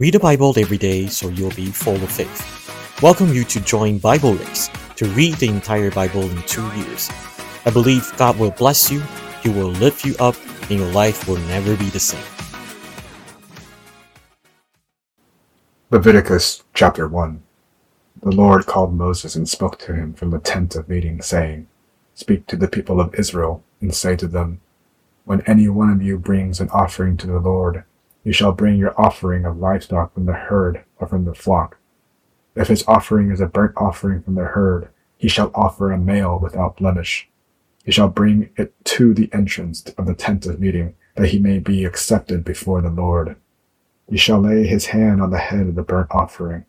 Read the Bible every day so you'll be full of faith. Welcome you to join Bible Race to read the entire Bible in two years. I believe God will bless you, He will lift you up, and your life will never be the same. Leviticus chapter 1 The Lord called Moses and spoke to him from the tent of meeting, saying, Speak to the people of Israel, and say to them, When any one of you brings an offering to the Lord, you shall bring your offering of livestock from the herd or from the flock. If his offering is a burnt offering from the herd, he shall offer a male without blemish. He shall bring it to the entrance of the tent of meeting, that he may be accepted before the Lord. He shall lay his hand on the head of the burnt offering,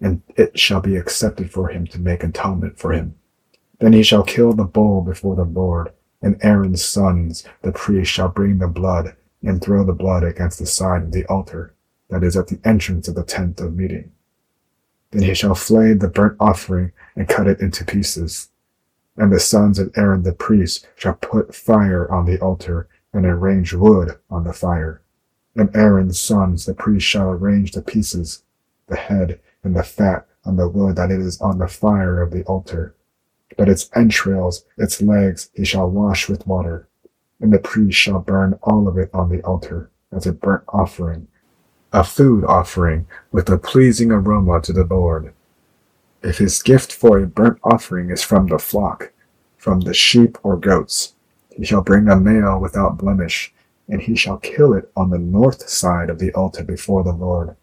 and it shall be accepted for him to make atonement for him. Then he shall kill the bull before the Lord, and Aaron's sons, the priests, shall bring the blood and throw the blood against the side of the altar that is at the entrance of the tent of meeting. Then he shall flay the burnt offering and cut it into pieces. And the sons of Aaron the priest shall put fire on the altar and arrange wood on the fire. And Aaron's sons the priest shall arrange the pieces, the head and the fat on the wood that it is on the fire of the altar. But its entrails, its legs he shall wash with water and the priest shall burn all of it on the altar as a burnt offering, a food offering with a pleasing aroma to the Lord. If his gift for a burnt offering is from the flock, from the sheep or goats, he shall bring a male without blemish, and he shall kill it on the north side of the altar before the Lord.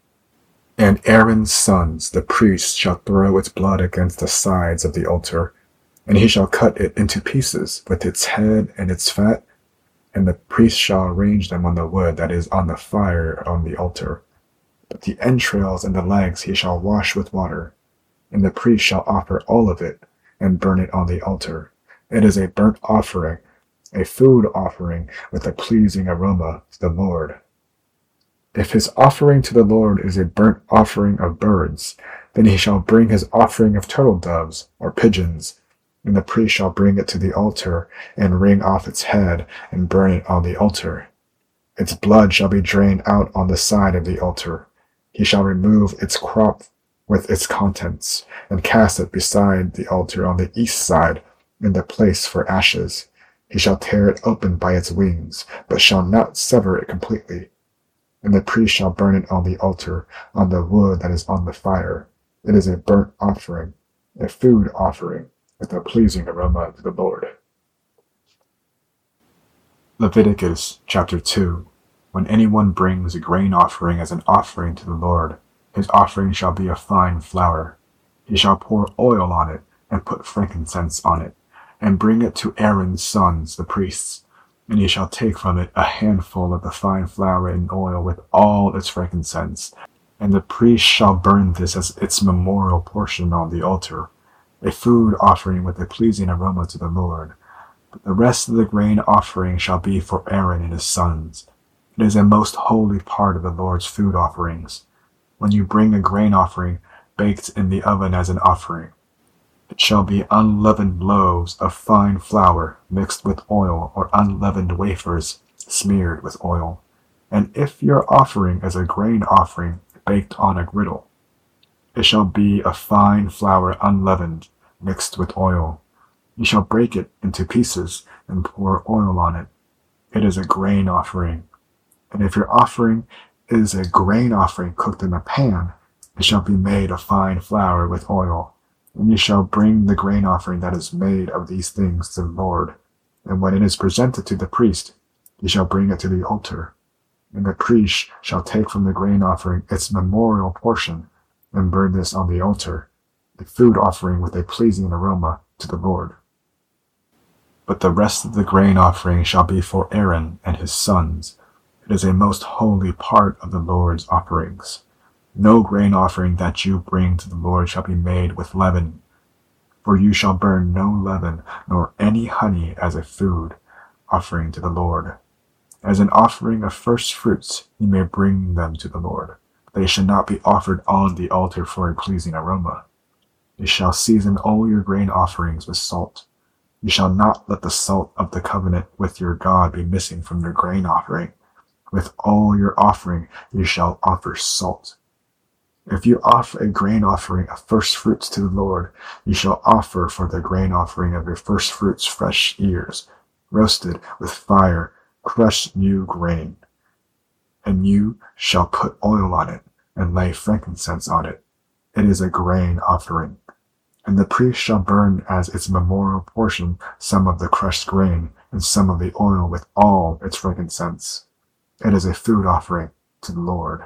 And Aaron's sons, the priests, shall throw its blood against the sides of the altar, and he shall cut it into pieces with its head and its fat and the priest shall arrange them on the wood that is on the fire on the altar. But the entrails and the legs he shall wash with water, and the priest shall offer all of it, and burn it on the altar. It is a burnt offering, a food offering with a pleasing aroma to the Lord. If his offering to the Lord is a burnt offering of birds, then he shall bring his offering of turtle doves or pigeons, and the priest shall bring it to the altar, and wring off its head, and burn it on the altar. Its blood shall be drained out on the side of the altar. He shall remove its crop with its contents, and cast it beside the altar on the east side, in the place for ashes. He shall tear it open by its wings, but shall not sever it completely. And the priest shall burn it on the altar, on the wood that is on the fire. It is a burnt offering, a food offering with a pleasing aroma to the Lord. Leviticus chapter 2 When anyone brings a grain offering as an offering to the Lord, his offering shall be a fine flour. He shall pour oil on it, and put frankincense on it, and bring it to Aaron's sons, the priests. And he shall take from it a handful of the fine flour and oil with all its frankincense, and the priest shall burn this as its memorial portion on the altar a food offering with a pleasing aroma to the Lord. But the rest of the grain offering shall be for Aaron and his sons. It is a most holy part of the Lord's food offerings. When you bring a grain offering baked in the oven as an offering, it shall be unleavened loaves of fine flour mixed with oil, or unleavened wafers smeared with oil. And if your offering is a grain offering baked on a griddle, it shall be a fine flour unleavened, mixed with oil. You shall break it into pieces and pour oil on it. It is a grain offering. And if your offering is a grain offering cooked in a pan, it shall be made of fine flour with oil. And you shall bring the grain offering that is made of these things to the Lord. And when it is presented to the priest, he shall bring it to the altar. And the priest shall take from the grain offering its memorial portion and burn this on the altar, a food offering with a pleasing aroma to the Lord. But the rest of the grain offering shall be for Aaron and his sons. It is a most holy part of the Lord's offerings. No grain offering that you bring to the Lord shall be made with leaven, for you shall burn no leaven nor any honey as a food offering to the Lord. As an offering of first fruits, you may bring them to the Lord. They shall not be offered on the altar for a pleasing aroma. You shall season all your grain offerings with salt. You shall not let the salt of the covenant with your God be missing from your grain offering. With all your offering you shall offer salt. If you offer a grain offering of first fruits to the Lord, you shall offer for the grain offering of your first fruits fresh ears, roasted with fire, crushed new grain. And you shall put oil on it, and lay frankincense on it. It is a grain offering. And the priest shall burn as its memorial portion some of the crushed grain, and some of the oil with all its frankincense. It is a food offering to the Lord.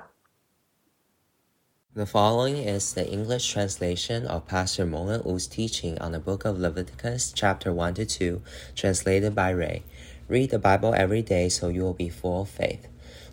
The following is the English translation of Pastor Molen Wu's teaching on the book of Leviticus, chapter 1 to 2, translated by Ray. Read the Bible every day so you will be full of faith.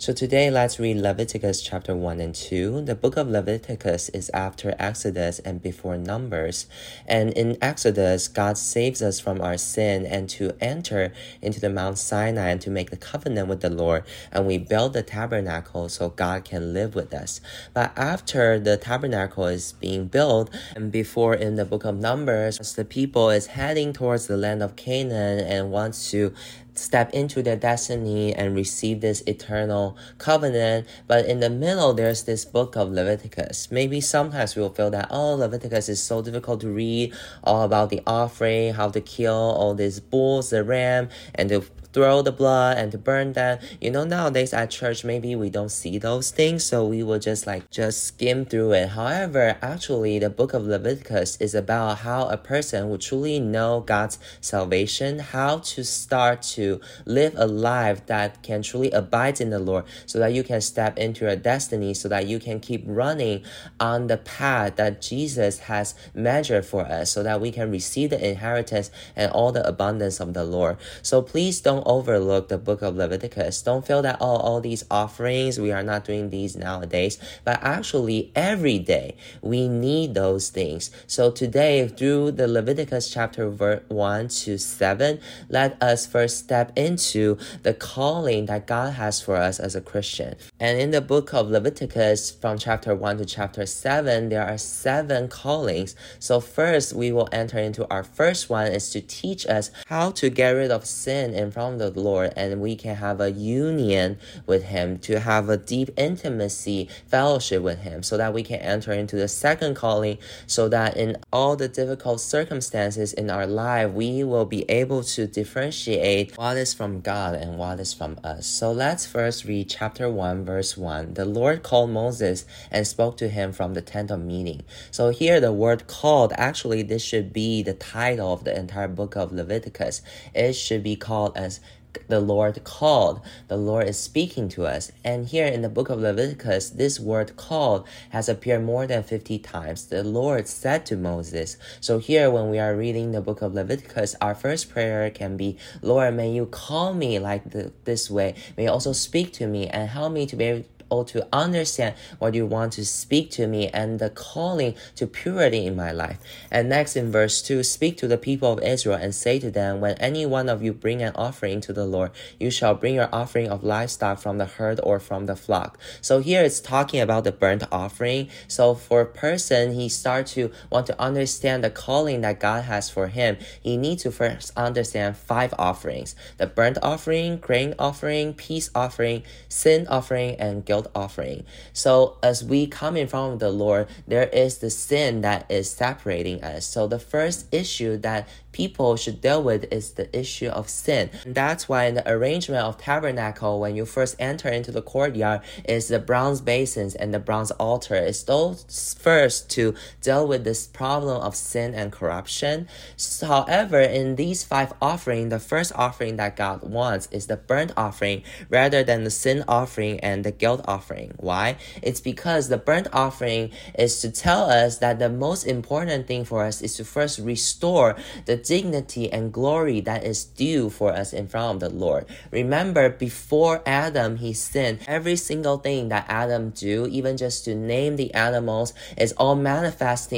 So today let's read Leviticus chapter 1 and 2. The book of Leviticus is after Exodus and before Numbers. And in Exodus, God saves us from our sin and to enter into the Mount Sinai and to make the covenant with the Lord. And we build the tabernacle so God can live with us. But after the tabernacle is being built and before in the book of Numbers, the people is heading towards the land of Canaan and wants to step into their destiny and receive this eternal covenant. But in the middle, there's this book of Leviticus. Maybe sometimes we'll feel that, oh, Leviticus is so difficult to read, all about the offering, how to kill all these bulls, the ram, and to throw the blood and to burn them. You know, nowadays at church, maybe we don't see those things, so we will just like just skim through it. However, actually, the book of Leviticus is about how a person will truly know God's salvation, how to start to live a life that can truly abide in the Lord, so that you can step into your destiny, so that you can keep running on the path that Jesus has measured for us, so that we can receive the inheritance and all the abundance of the Lord. So please don't don't overlook the book of Leviticus. Don't feel that, oh, all these offerings, we are not doing these nowadays. But actually, every day, we need those things. So today, through the Leviticus chapter 1 to 7, let us first step into the calling that God has for us as a Christian. And in the book of Leviticus, from chapter 1 to chapter 7, there are seven callings. So first, we will enter into our first one is to teach us how to get rid of sin in front the Lord and we can have a union with Him, to have a deep intimacy, fellowship with Him, so that we can enter into the second calling, so that in all the difficult circumstances in our life, we will be able to differentiate what is from God and what is from us. So let's first read chapter 1, verse 1. The Lord called Moses and spoke to him from the tent of meeting. So here, the word called, actually, this should be the title of the entire book of Leviticus. It should be called as the Lord called. The Lord is speaking to us. And here in the book of Leviticus, this word called has appeared more than 50 times. The Lord said to Moses. So here, when we are reading the book of Leviticus, our first prayer can be, Lord, may you call me like the, this way. May you also speak to me and help me to be able to understand what you want to speak to me and the calling to purity in my life. And next in verse 2, speak to the people of Israel and say to them, When any one of you bring an offering to the Lord, you shall bring your offering of livestock from the herd or from the flock. So here it's talking about the burnt offering. So for a person, he start to want to understand the calling that God has for him. He needs to first understand five offerings: the burnt offering, grain offering, peace offering, sin offering, and guilt offering. So as we come in front of the Lord, there is the sin that is separating us. So the first issue that people should deal with is the issue of sin. That's why in the arrangement of tabernacle, when you first enter into the courtyard, is the bronze basins and the bronze altar. It's those first to deal with this problem of sin and corruption. So, however, in these five offerings, the first offering that God wants is the burnt offering rather than the sin offering and the guilt offering. Why? It's because the burnt offering is to tell us that the most important thing for us is to first restore the dignity and glory that is due for us in front of the Lord. Remember, before Adam, he sinned. Every single thing that Adam do, even just to name the animals, is all manifesting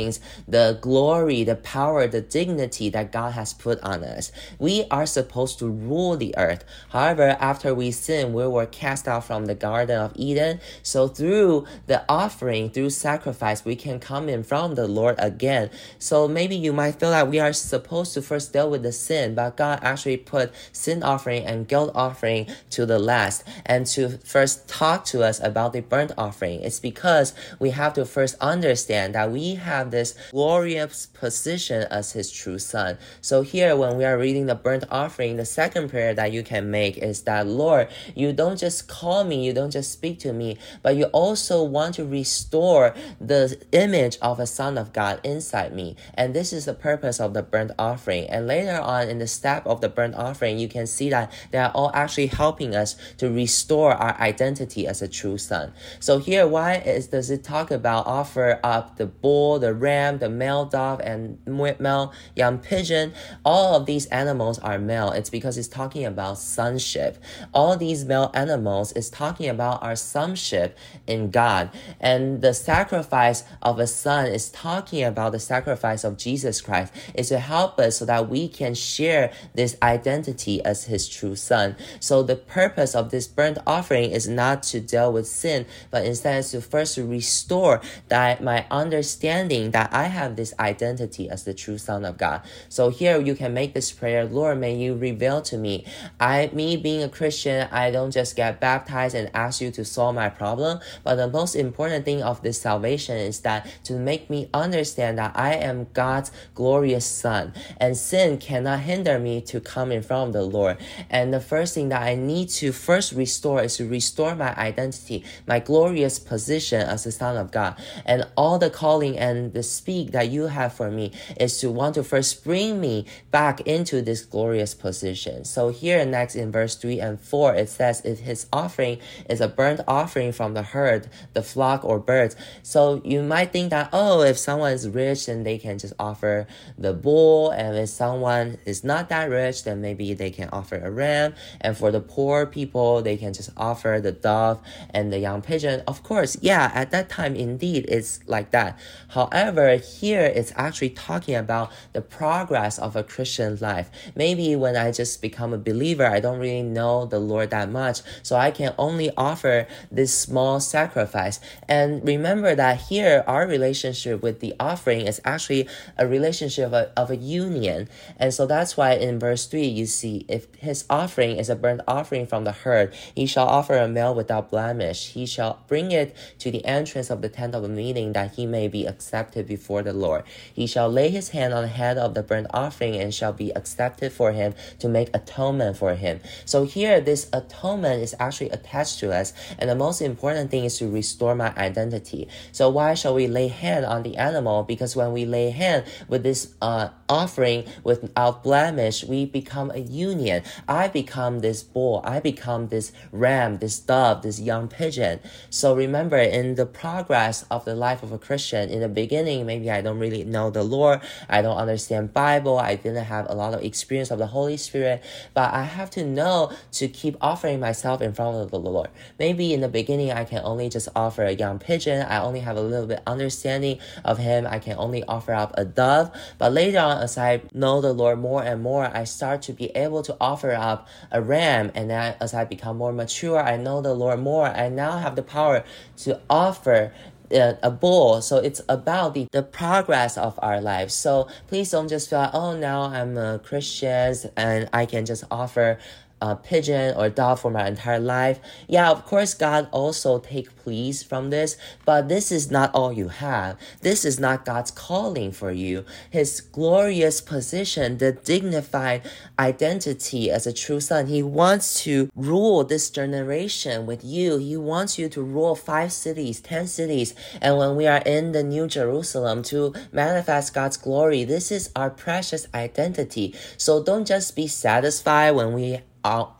the glory, the power, the dignity that God has put on us. We are supposed to rule the earth. However, after we sin, we were cast out from the Garden of Eden. So through the offering, through sacrifice, we can come in from the Lord again. So maybe you might feel that we are supposed to first deal with the sin, but God actually put sin offering and guilt offering to the last and to first talk to us about the burnt offering. It's because we have to first understand that we have this glorious position as his true son. So here, when we are reading the burnt offering, the second prayer that you can make is that, Lord, you don't just call me, you don't just speak to me, but you also want to restore the image of a son of God inside me. And this is the purpose of the burnt offering. And later on in the step of the burnt offering, you can see that they are all actually helping us to restore our identity as a true son. So here, why is does it talk about offer up the bull, the ram, the male dove, and male young pigeon? All of these animals are male. It's because it's talking about sonship. All these male animals is talking about our sonship in God. And the sacrifice of a son is talking about the sacrifice of Jesus Christ is to help us so that we can share this identity as his true son. So the purpose of this burnt offering is not to deal with sin, but instead is to first restore that my understanding that I have this identity as the true son of God. So here you can make this prayer, Lord, may you reveal to me. I me being a Christian, I don't just get baptized and ask you to solve my problem, but the most important thing of this salvation is that to make me understand that I am God's glorious son and sin cannot hinder me to come in front of the Lord. And the first thing that I need to first restore is to restore my identity, my glorious position as a son of God. And all the calling and the speak that you have for me is to want to first bring me back into this glorious position. So here next in verse 3 and 4, it says, if his offering is a burnt offering from the herd, the flock or birds. So you might think that, oh, if someone is rich, then they can just offer the bull. And if someone is not that rich, then maybe they can offer a ram. And for the poor people, they can just offer the dove and the young pigeon. Of course, yeah, at that time, indeed, it's like that. However, here it's actually talking about the progress of a Christian life. Maybe when I just become a believer, I don't really know the Lord that much. So I can only offer this small sacrifice. And remember that here, our relationship with the offering is actually a relationship of a, of a union. And so that's why in verse 3, you see, if his offering is a burnt offering from the herd, he shall offer a male without blemish. He shall bring it to the entrance of the tent of the meeting that he may be accepted before the Lord. He shall lay his hand on the head of the burnt offering and shall be accepted for him to make atonement for him. So here, this atonement is actually attached to us. And the most important thing is to restore my identity. So why shall we lay hand on the animal? Because when we lay hand with this uh, offering without blemish, we become a union. I become this bull. I become this ram, this dove, this young pigeon. So remember, in the progress of the life of a Christian, in the beginning, maybe I don't really know the Lord. I don't understand Bible. I didn't have a lot of experience of the Holy Spirit, but I have to know to keep offering myself in front of the Lord. Maybe in the beginning, I can only just offer a young pigeon. I only have a little bit understanding of Him. I can only offer up a dove. But later on, as I know the Lord more and more, I start to be able to offer up a ram. And then as I become more mature, I know the Lord more. I now have the power to offer uh, a bull. So it's about the, the progress of our lives. So please don't just feel like, oh, now I'm a Christian and I can just offer a pigeon or a dove for my entire life. Yeah, of course, God also take please from this, but this is not all you have. This is not God's calling for you. His glorious position, the dignified identity as a true son. He wants to rule this generation with you. He wants you to rule five cities, ten cities. And when we are in the New Jerusalem to manifest God's glory, this is our precious identity. So don't just be satisfied when we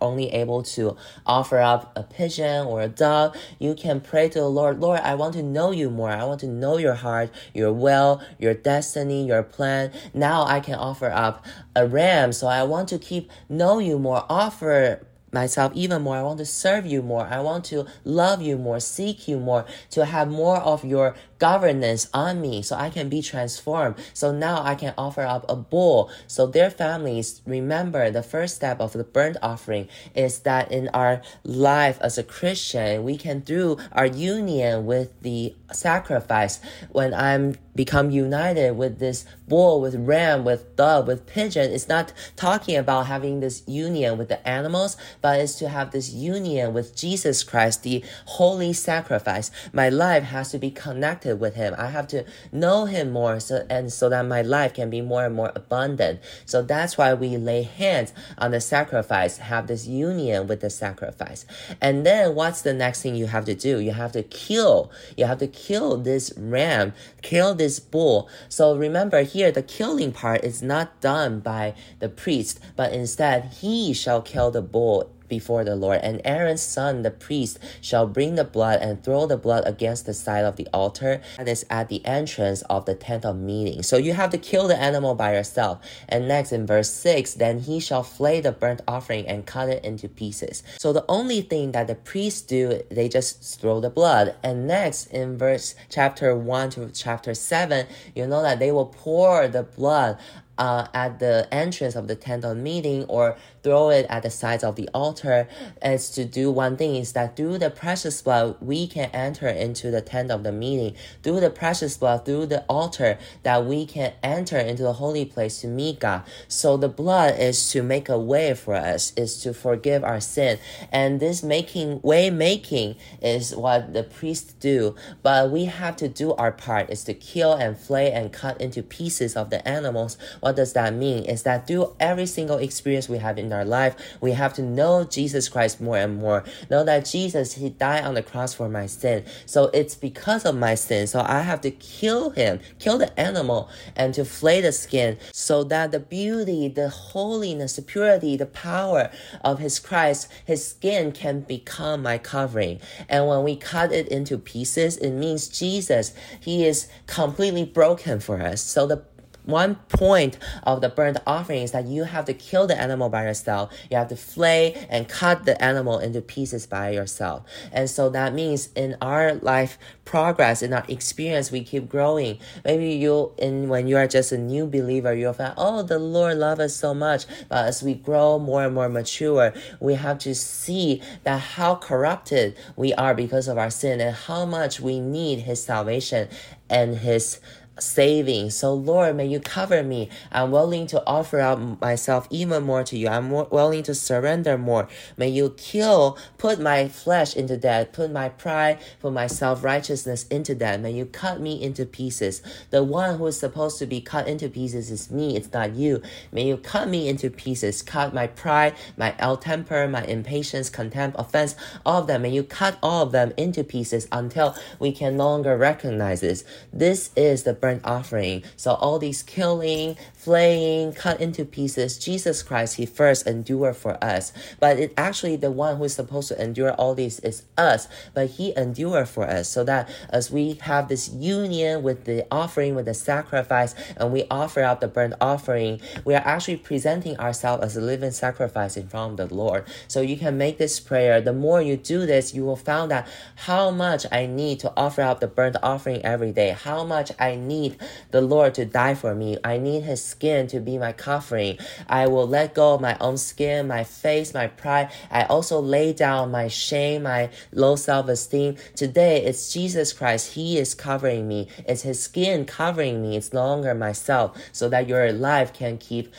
only able to offer up a pigeon or a dove, you can pray to the Lord, Lord, I want to know you more. I want to know your heart, your will, your destiny, your plan. Now I can offer up a ram. So I want to keep know you more, offer myself even more. I want to serve you more. I want to love you more, seek you more, to have more of your governance on me so I can be transformed. So now I can offer up a bull. So their families remember the first step of the burnt offering is that in our life as a Christian, we can through our union with the sacrifice when I'm become united with this bull, with ram, with dove, with pigeon. It's not talking about having this union with the animals, but it's to have this union with Jesus Christ, the holy sacrifice. My life has to be connected with him. I have to know him more so, and so that my life can be more and more abundant. So that's why we lay hands on the sacrifice, have this union with the sacrifice. And then what's the next thing you have to do? You have to kill. You have to kill this ram, kill this bull. So remember here, the killing part is not done by the priest, but instead he shall kill the bull before the Lord, and Aaron's son, the priest, shall bring the blood and throw the blood against the side of the altar that is at the entrance of the tent of meeting. So you have to kill the animal by yourself. And next in verse 6, then he shall flay the burnt offering and cut it into pieces. So the only thing that the priests do, they just throw the blood. And next in verse chapter 1 to chapter 7, you know that they will pour the blood uh, at the entrance of the tent of meeting or throw it at the sides of the altar is to do one thing is that through the precious blood we can enter into the tent of the meeting. Through the precious blood through the altar that we can enter into the holy place to meet god. So the blood is to make a way for us is to forgive our sin. And this making way making is what the priests do. But we have to do our part is to kill and flay and cut into pieces of the animals. What does that mean? Is that through every single experience we have in our life, we have to know Jesus Christ more and more. Know that Jesus, He died on the cross for my sin. So it's because of my sin. So I have to kill Him, kill the animal, and to flay the skin so that the beauty, the holiness, the purity, the power of His Christ, His skin can become my covering. And when we cut it into pieces, it means Jesus, He is completely broken for us. So the one point of the burnt offering is that you have to kill the animal by yourself. You have to flay and cut the animal into pieces by yourself. And so that means in our life progress, in our experience, we keep growing. Maybe you, in when you are just a new believer, you'll find, oh, the Lord loves us so much. But as we grow more and more mature, we have to see that how corrupted we are because of our sin and how much we need His salvation and His saving. So, Lord, may you cover me. I'm willing to offer out myself even more to you. I'm more willing to surrender more. May you kill, put my flesh into that, put my pride, put my self righteousness into that. May you cut me into pieces. The one who is supposed to be cut into pieces is me, it's not you. May you cut me into pieces, cut my pride, my ill temper, my impatience, contempt, offense, all of them. May you cut all of them into pieces until we can no longer recognize this. This is the burnt offering. So all these killing, flaying, cut into pieces, Jesus Christ, He first endured for us. But it actually the one who is supposed to endure all these is us. But He endured for us so that as we have this union with the offering, with the sacrifice, and we offer out the burnt offering, we are actually presenting ourselves as a living sacrifice in front of the Lord. So you can make this prayer. The more you do this, you will find out how much I need to offer out the burnt offering every day, how much I need need the Lord to die for me. I need His skin to be my covering. I will let go of my own skin, my face, my pride. I also lay down my shame, my low self esteem. Today, it's Jesus Christ. He is covering me. It's His skin covering me. It's no longer myself, so that your life can keep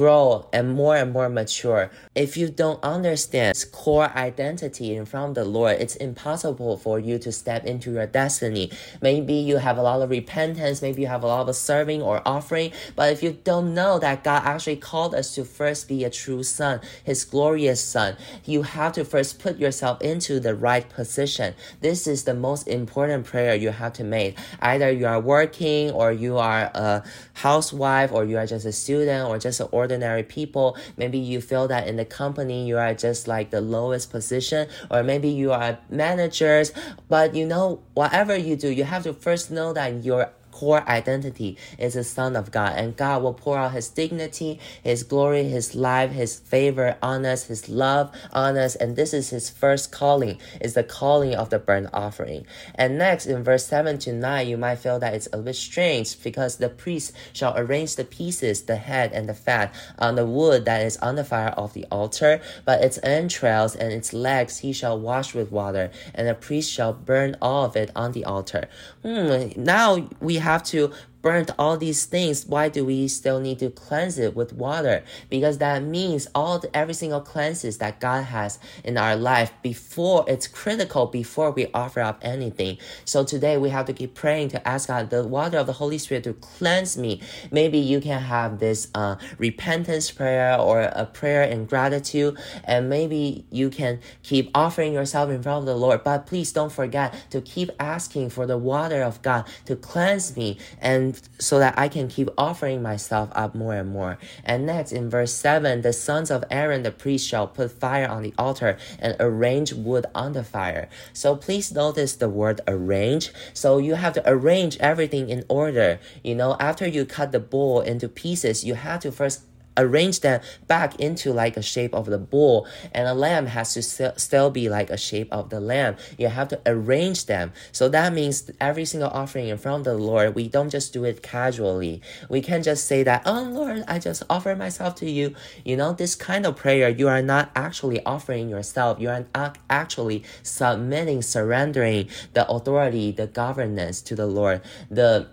grow and more and more mature. If you don't understand core identity of the Lord, it's impossible for you to step into your destiny. Maybe you have a lot of repentance, maybe you have a lot of serving or offering, but if you don't know that God actually called us to first be a true son, his glorious son, you have to first put yourself into the right position. This is the most important prayer you have to make. Either you are working or you are a housewife or you are just a student or just an ordinary people. Maybe you feel that in the company you are just like the lowest position, or maybe you are managers. But you know, whatever you do, you have to first know that your core identity is a son of God, and God will pour out his dignity, his glory, his life, his favor on us, his love on us, and this is his first calling, is the calling of the burnt offering. And next in verse 7 to 9, you might feel that it's a bit strange because the priest shall arrange the pieces, the head and the fat on the wood that is on the fire of the altar, but its entrails and its legs he shall wash with water, and the priest shall burn all of it on the altar. Hmm, now we have to burnt all these things, why do we still need to cleanse it with water? Because that means all the, every single cleanses that God has in our life before it's critical before we offer up anything. So today we have to keep praying to ask God the water of the Holy Spirit to cleanse me. Maybe you can have this uh, repentance prayer or a prayer in gratitude, and maybe you can keep offering yourself in front of the Lord. But please don't forget to keep asking for the water of God to cleanse me and so that I can keep offering myself up more and more. And next in verse 7, the sons of Aaron the priest shall put fire on the altar and arrange wood on the fire. So please notice the word arrange. So you have to arrange everything in order. You know, after you cut the bull into pieces, you have to first arrange them back into like a shape of the bull and a lamb has to still be like a shape of the lamb. You have to arrange them. So that means every single offering in front of the lord we don't just do it casually. We can just say that oh lord i just offer myself to you. You know this kind of prayer you are not actually offering yourself. You are not actually submitting surrendering the authority the governance to the lord. The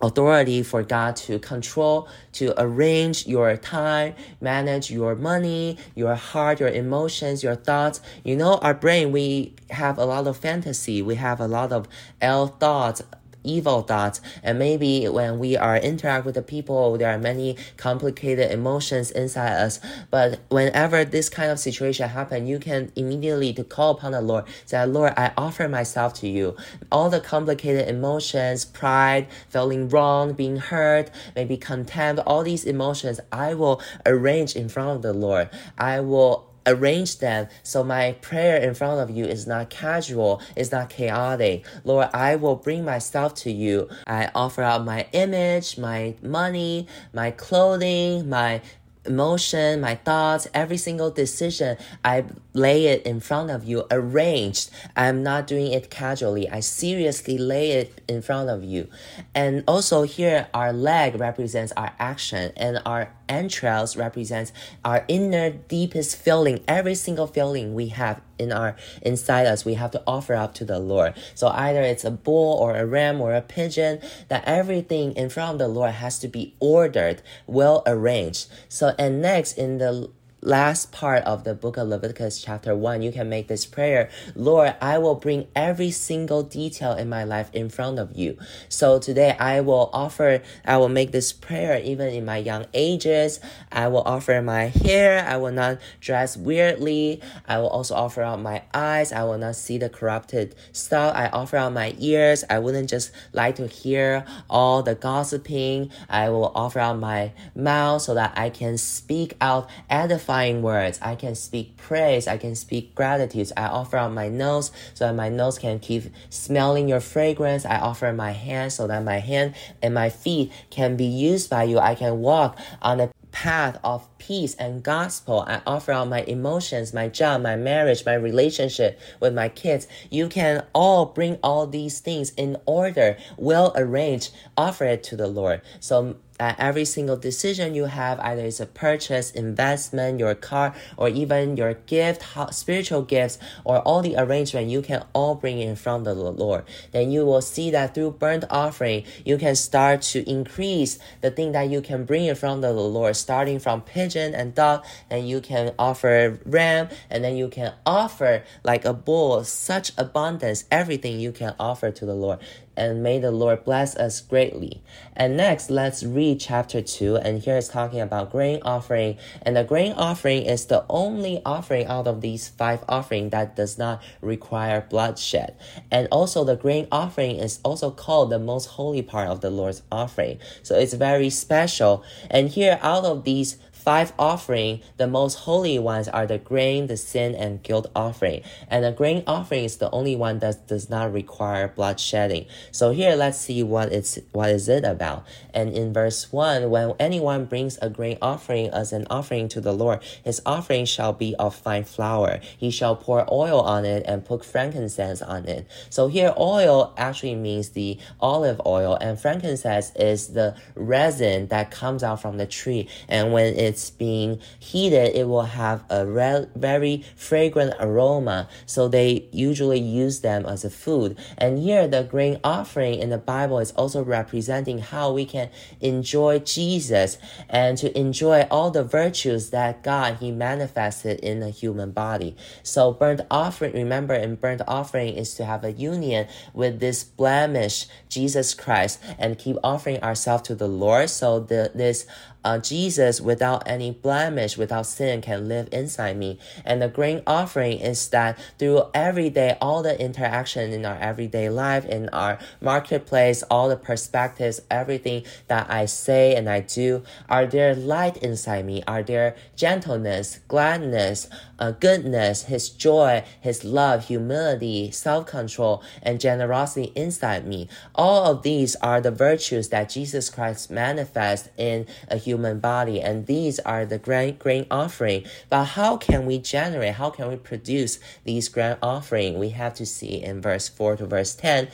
authority for God to control, to arrange your time, manage your money, your heart, your emotions, your thoughts. You know, our brain, we have a lot of fantasy, we have a lot of ill thoughts, evil thoughts. And maybe when we are interact with the people there are many complicated emotions inside us. But whenever this kind of situation happen you can immediately to call upon the lord. Say lord i offer myself to you. All the complicated emotions pride feeling wrong being hurt maybe contempt all these emotions i will arrange in front of the lord. I will arrange them so my prayer in front of you is not casual, it's not chaotic. Lord, I will bring myself to you. I offer out my image, my money, my clothing, my emotion, my thoughts, every single decision, I lay it in front of you, arranged. I'm not doing it casually. I seriously lay it in front of you. And also here, our leg represents our action and our entrails represents our inner deepest feeling, every single feeling we have in our inside us we have to offer up to the lord so either it's a bull or a ram or a pigeon that everything in front of the lord has to be ordered well arranged so and next in the last part of the book of Leviticus, chapter 1, you can make this prayer Lord, I will bring every single detail in my life in front of you. So today I will offer, I will make this prayer even in my young ages. I will offer my hair. I will not dress weirdly. I will also offer out my eyes. I will not see the corrupted stuff. I offer out my ears. I wouldn't just like to hear all the gossiping. I will offer out my mouth so that I can speak out edifying edifying words. I can speak praise. I can speak gratitude. I offer up my nose so that my nose can keep smelling your fragrance. I offer my hand so that my hand and my feet can be used by you. I can walk on the path of peace and gospel. I offer up my emotions, my job, my marriage, my relationship with my kids. You can all bring all these things in order, well arranged, offer it to the Lord. So that every single decision you have, either it's a purchase, investment, your car, or even your gift, spiritual gifts, or all the arrangement, you can all bring in from the Lord. Then you will see that through burnt offering, you can start to increase the thing that you can bring in of the Lord, starting from pigeon and dove, and you can offer ram, and then you can offer like a bull, such abundance, everything you can offer to the Lord and may the Lord bless us greatly. And next, let's read chapter 2, and here it's talking about grain offering. And the grain offering is the only offering out of these five offerings that does not require bloodshed. And also, the grain offering is also called the most holy part of the Lord's offering. So it's very special. And here, out of these five offering, the most holy ones are the grain, the sin, and guilt offering. And the grain offering is the only one that does not require blood shedding. So here, let's see what it's what is it about. And in verse one, when anyone brings a grain offering as an offering to the Lord, his offering shall be of fine flour. He shall pour oil on it and put frankincense on it. So here, oil actually means the olive oil, and frankincense is the resin that comes out from the tree. And when it's being heated, it will have a re- very fragrant aroma. So they usually use them as a food. And here, the grain offering in the Bible is also representing how we can enjoy Jesus and to enjoy all the virtues that God He manifested in a human body. So burnt offering, remember in burnt offering is to have a union with this blemish Jesus Christ and keep offering ourselves to the Lord. So the this uh, Jesus without any blemish, without sin, can live inside me. And the grain offering is that through every day, all the interaction in our everyday life, in our marketplace, all the perspectives, everything that I say and I do, are there light inside me? Are there gentleness, gladness, uh, goodness, His joy, His love, humility, self control, and generosity inside me? All of these are the virtues that Jesus Christ manifests in a human body, and these are the grain, grain offering. But how can we generate, how can we produce these grain offering? We have to see in verse 4 to verse 10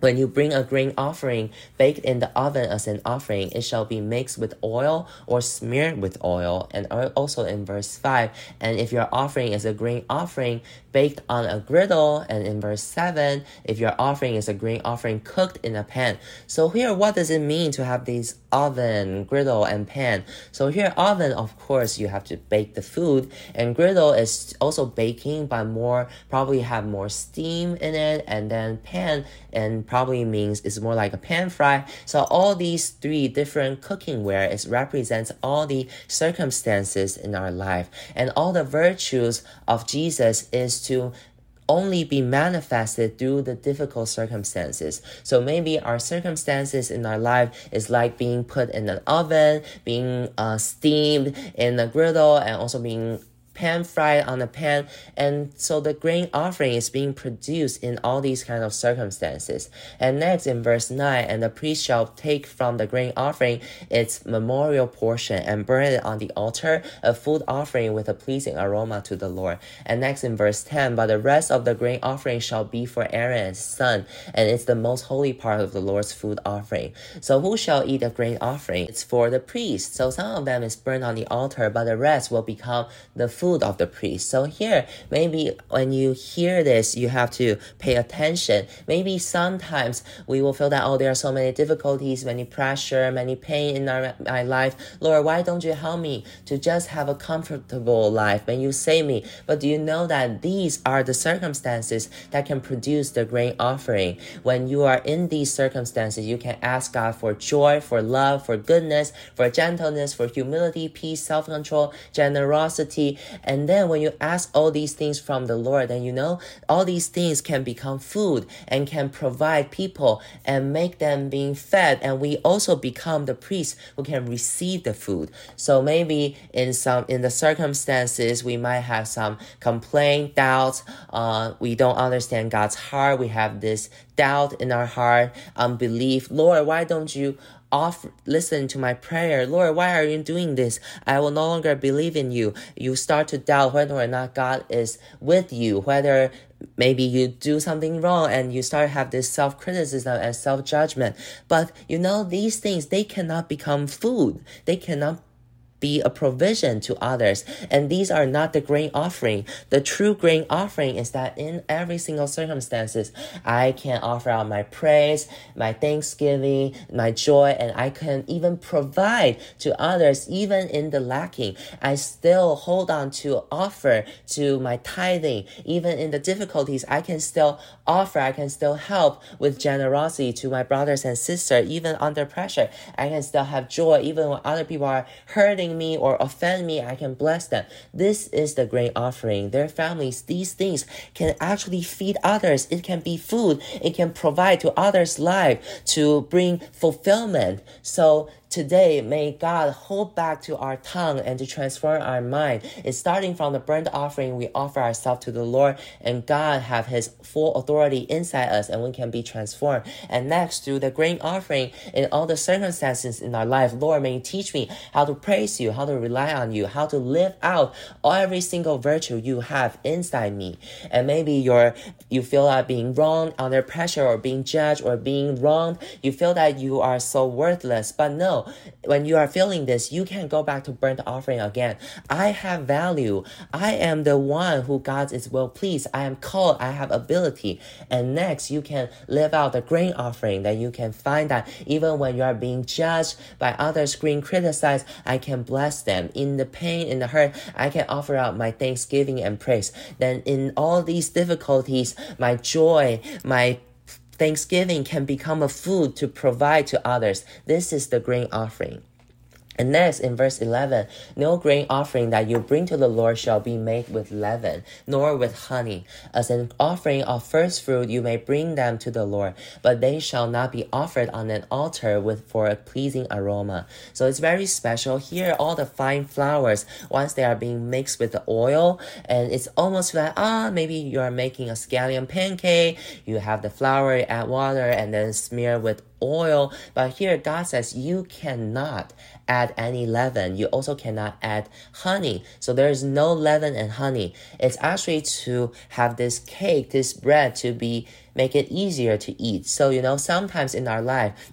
when you bring a grain offering baked in the oven as an offering, it shall be mixed with oil or smeared with oil. And also in verse 5, and if your offering is a grain offering baked on a griddle, and in verse 7, if your offering is a grain offering cooked in a pan. So here, what does it mean to have these oven, griddle, and pan? So here, oven, of course, you have to bake the food, and griddle is also baking, but more, probably have more steam in it, and then pan, and probably means it's more like a pan fry. So all these three different cooking ware is represents all the circumstances in our life and all the virtues of Jesus is to only be manifested through the difficult circumstances. So maybe our circumstances in our life is like being put in an oven, being uh, steamed in a griddle, and also being pan fried on a pan. And so the grain offering is being produced in all these kind of circumstances. And next in verse 9, and the priest shall take from the grain offering its memorial portion and burn it on the altar, a food offering with a pleasing aroma to the Lord. And next in verse 10, but the rest of the grain offering shall be for Aaron and his son, and it's the most holy part of the Lord's food offering. So who shall eat the grain offering? It's for the priest. So some of them is burned on the altar, but the rest will become the food food of the priest. So here, maybe when you hear this, you have to pay attention. Maybe sometimes we will feel that, oh, there are so many difficulties, many pressure, many pain in our, my life. Lord, why don't you help me to just have a comfortable life when you save me? But do you know that these are the circumstances that can produce the grain offering? When you are in these circumstances, you can ask God for joy, for love, for goodness, for gentleness, for humility, peace, self-control, generosity, and then when you ask all these things from the Lord, then you know all these things can become food and can provide people and make them being fed. And we also become the priest who can receive the food. So maybe in some in the circumstances we might have some complaint, doubts. Uh, we don't understand God's heart. We have this doubt in our heart, unbelief. Lord, why don't you off listen to my prayer. Lord, why are you doing this? I will no longer believe in you. You start to doubt whether or not God is with you, whether maybe you do something wrong and you start to have this self-criticism and self-judgment. But you know, these things, they cannot become food. They cannot be a provision to others. And these are not the grain offering. The true grain offering is that in every single circumstances, I can offer out my praise, my thanksgiving, my joy, and I can even provide to others, even in the lacking. I still hold on to offer to my tithing. Even in the difficulties, I can still offer, I can still help with generosity to my brothers and sisters, even under pressure. I can still have joy, even when other people are hurting me or offend me, I can bless them. This is the grain offering. Their families, these things can actually feed others. It can be food. It can provide to others' life to bring fulfillment. So today, may God hold back to our tongue and to transform our mind. It's starting from the burnt offering, we offer ourselves to the Lord, and God have His full authority inside us, and we can be transformed. And next, through the grain offering, in all the circumstances in our life, Lord, may you teach me how to praise you, how to rely on you, how to live out all every single virtue you have inside me. And maybe you're you feel like being wrong under pressure or being judged or being wronged. You feel that you are so worthless. But no, when you are feeling this, you can go back to burnt offering again. I have value. I am the one who God is well pleased. I am called. I have ability. And next, you can live out the grain offering that you can find that even when you are being judged by others, being criticized, I can bless them. In the pain, in the hurt, I can offer out my thanksgiving and praise. Then in all these difficulties, my joy, my thanksgiving can become a food to provide to others. This is the grain offering. And next, in verse 11, no grain offering that you bring to the Lord shall be made with leaven, nor with honey. As an offering of first fruit, you may bring them to the Lord, but they shall not be offered on an altar with for a pleasing aroma. So it's very special. Here, all the fine flours, once they are being mixed with the oil, and it's almost like, ah, maybe you are making a scallion pancake. You have the flour, add water, and then smear with oil. But here, God says you cannot add any leaven. You also cannot add honey. So there is no leaven and honey. It's actually to have this cake, this bread to be make it easier to eat. So you know, sometimes in our life,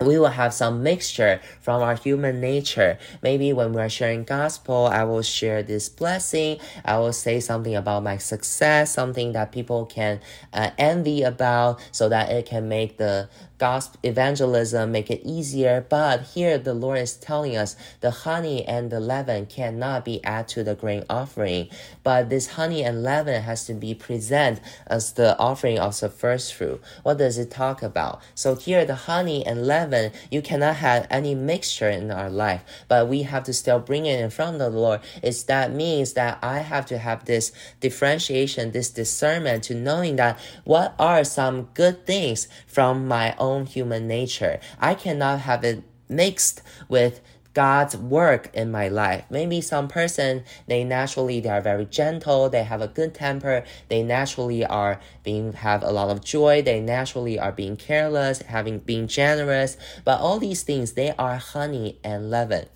we will have some mixture from our human nature. Maybe when we're sharing gospel, I will share this blessing. I will say something about my success, something that people can uh, envy about so that it can make the gospel evangelism make it easier. But here the Lord is telling us the honey and the leaven cannot be added to the grain offering. But this honey and leaven has to be present as the offering of the first fruit. What does it talk about? So here the honey and leaven, you cannot have any mixture in our life, but we have to still bring it in front of the Lord. It's that means that I have to have this differentiation, this discernment to knowing that what are some good things from my own own human nature. I cannot have it mixed with God's work in my life. Maybe some person, they naturally, they are very gentle, they have a good temper, they naturally are being, have a lot of joy, they naturally are being careless, having, being generous, but all these things, they are honey and leaven.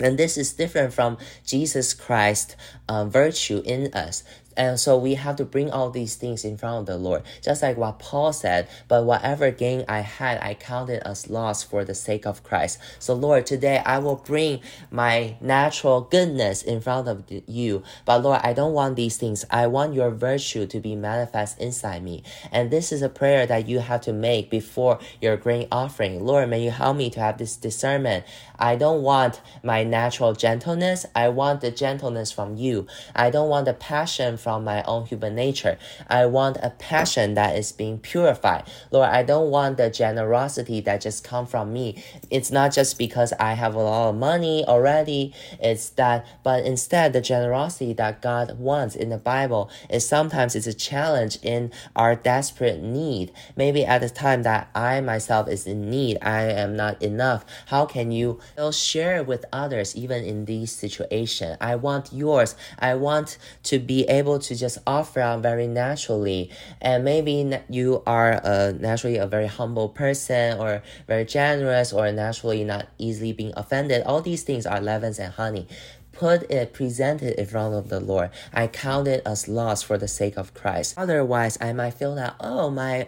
And this is different from Jesus Christ uh, virtue in us. And so we have to bring all these things in front of the Lord. Just like what Paul said, but whatever gain I had, I counted as loss for the sake of Christ. So Lord, today I will bring my natural goodness in front of you. But Lord, I don't want these things. I want your virtue to be manifest inside me. And this is a prayer that you have to make before your grain offering. Lord, may you help me to have this discernment. I don't want my natural gentleness. I want the gentleness from you. I don't want the passion from from my own human nature. I want a passion that is being purified. Lord, I don't want the generosity that just come from me. It's not just because I have a lot of money already. It's that, but instead the generosity that God wants in the Bible is sometimes it's a challenge in our desperate need. Maybe at the time that I myself is in need, I am not enough. How can you share with others even in these situations? I want yours. I want to be able able to just offer very naturally. And maybe you are a, naturally a very humble person or very generous or naturally not easily being offended. All these things are leavens and honey put it, present it in front of the Lord. I count it as loss for the sake of Christ. Otherwise, I might feel that, oh, my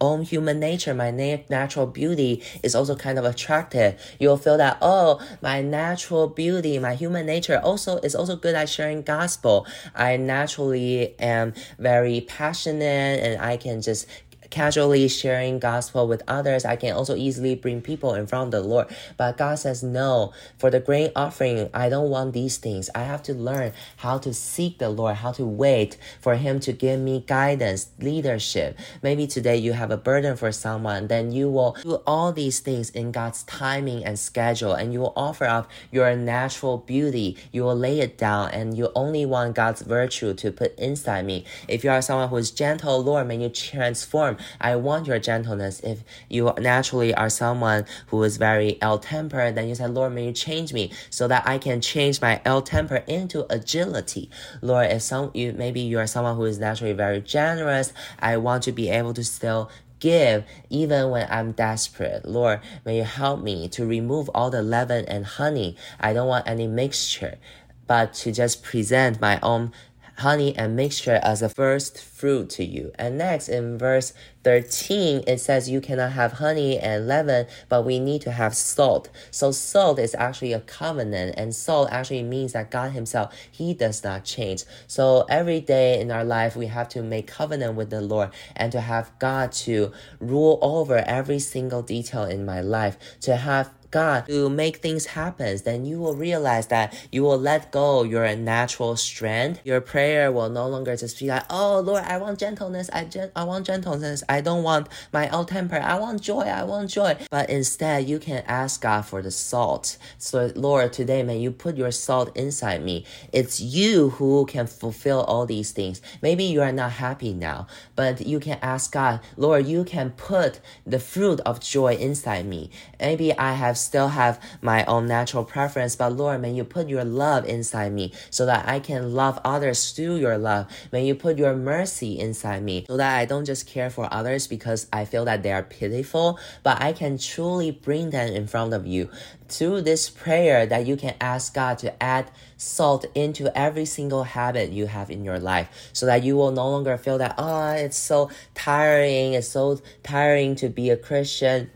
own human nature, my natural beauty is also kind of attractive. You'll feel that, oh, my natural beauty, my human nature also is also good at sharing gospel. I naturally am very passionate and I can just casually sharing gospel with others, I can also easily bring people in front of the Lord. But God says, no, for the grain offering, I don't want these things. I have to learn how to seek the Lord, how to wait for Him to give me guidance, leadership. Maybe today you have a burden for someone, then you will do all these things in God's timing and schedule, and you will offer up your natural beauty. You will lay it down, and you only want God's virtue to put inside me. If you are someone who is gentle, Lord, may you transform I want your gentleness. If you naturally are someone who is very ill tempered, then you say, Lord, may you change me so that I can change my ill temper into agility. Lord, if some you maybe you are someone who is naturally very generous, I want to be able to still give even when I'm desperate. Lord, may you help me to remove all the leaven and honey. I don't want any mixture, but to just present my own honey and mixture as a first fruit to you. And next in verse 13, it says you cannot have honey and leaven, but we need to have salt. So salt is actually a covenant and salt actually means that God himself, he does not change. So every day in our life, we have to make covenant with the Lord and to have God to rule over every single detail in my life, to have God to make things happen, then you will realize that you will let go your natural strength. Your prayer will no longer just be like, oh Lord, I want gentleness. I gen- I want gentleness. I don't want my old temper. I want joy. I want joy. But instead, you can ask God for the salt. So Lord, today may you put your salt inside me. It's you who can fulfill all these things. Maybe you are not happy now, but you can ask God, Lord, you can put the fruit of joy inside me. Maybe I have still have my own natural preference, but Lord, may you put your love inside me so that I can love others through your love. May you put your mercy inside me so that I don't just care for others because I feel that they are pitiful, but I can truly bring them in front of you. Through this prayer that you can ask God to add salt into every single habit you have in your life so that you will no longer feel that, oh, it's so tiring, it's so tiring to be a Christian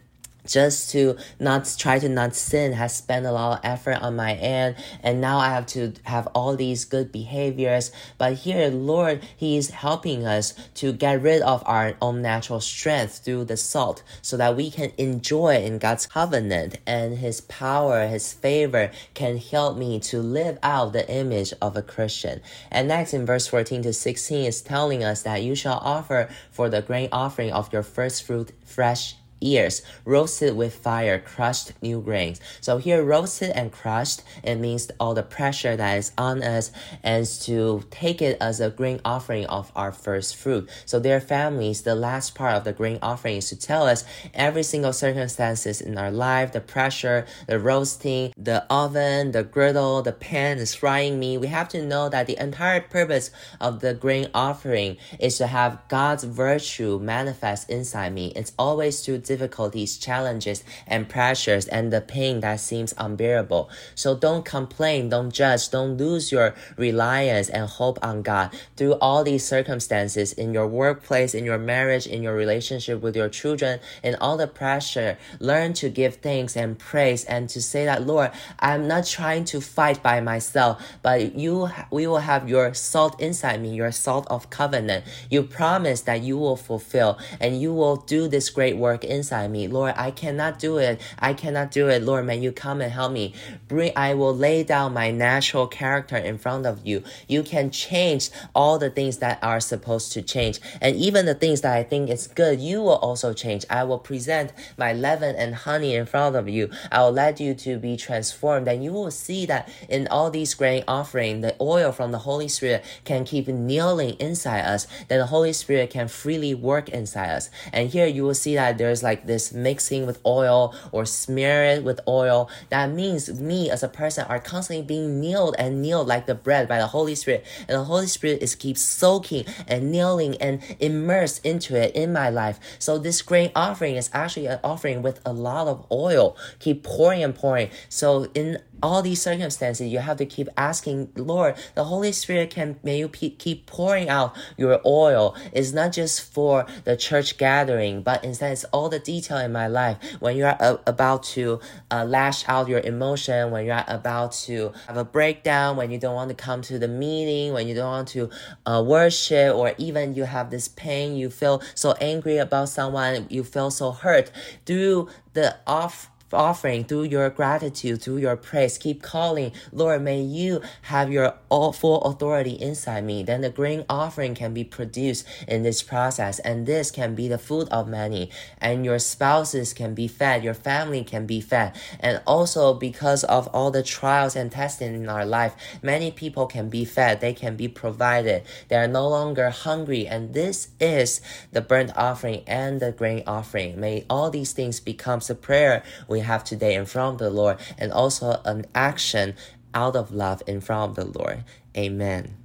just to not try to not sin has spent a lot of effort on my end. And now i have to have all these good behaviors. But here lord he is helping us to get rid of our own natural strength through the salt so that we can enjoy in god's covenant and his power his favor can help me to live out the image of a christian. And next in verse 14 to 16 is telling us that you shall offer for the grain offering of your first fruit fresh ears, roasted with fire, crushed new grains. So here, roasted and crushed, it means all the pressure that is on us and to take it as a grain offering of our first fruit. So their families, the last part of the grain offering is to tell us every single circumstances in our life, the pressure, the roasting, the oven, the griddle, the pan is frying me. We have to know that the entire purpose of the grain offering is to have God's virtue manifest inside me. It's always to difficulties, challenges, and pressures and the pain that seems unbearable. So don't complain, don't judge, don't lose your reliance and hope on God through all these circumstances in your workplace, in your marriage, in your relationship with your children, in all the pressure. Learn to give thanks and praise and to say that, Lord, I'm not trying to fight by myself, but you, we will have your salt inside me, your salt of covenant. You promise that you will fulfill and you will do this great work in inside me. Lord, I cannot do it. I cannot do it. Lord, may you come and help me. Bring, I will lay down my natural character in front of you. You can change all the things that are supposed to change. And even the things that I think is good, you will also change. I will present my leaven and honey in front of you. I will let you to be transformed. And you will see that in all these grain offering, the oil from the Holy Spirit can keep kneeling inside us. Then the Holy Spirit can freely work inside us. And here you will see that there's like like this mixing with oil or smear it with oil, that means me as a person are constantly being kneeled and kneeled like the bread by the Holy Spirit. And the Holy Spirit is keep soaking and kneeling and immersed into it in my life. So this grain offering is actually an offering with a lot of oil. Keep pouring and pouring. So in all these circumstances, you have to keep asking, Lord, the Holy Spirit can, may you keep pouring out your oil. It's not just for the church gathering, but instead it's all the detail in my life. When you're uh, about to uh, lash out your emotion, when you're about to have a breakdown, when you don't want to come to the meeting, when you don't want to uh, worship, or even you have this pain, you feel so angry about someone, you feel so hurt through the off offering, through your gratitude, through your praise, keep calling, Lord, may you have your all full authority inside me. Then the grain offering can be produced in this process, and this can be the food of many, and your spouses can be fed, your family can be fed, and also because of all the trials and testing in our life, many people can be fed, they can be provided, they are no longer hungry, and this is the burnt offering and the grain offering. May all these things become the prayer we have today in front of the Lord, and also an action out of love in front of the Lord. Amen.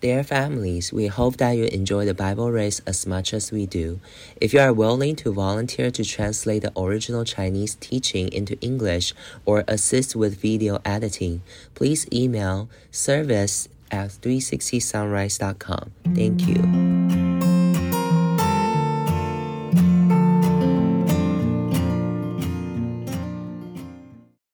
Dear families, we hope that you enjoy the Bible race as much as we do. If you are willing to volunteer to translate the original Chinese teaching into English or assist with video editing, please email service at 360sonrise.com. Thank you.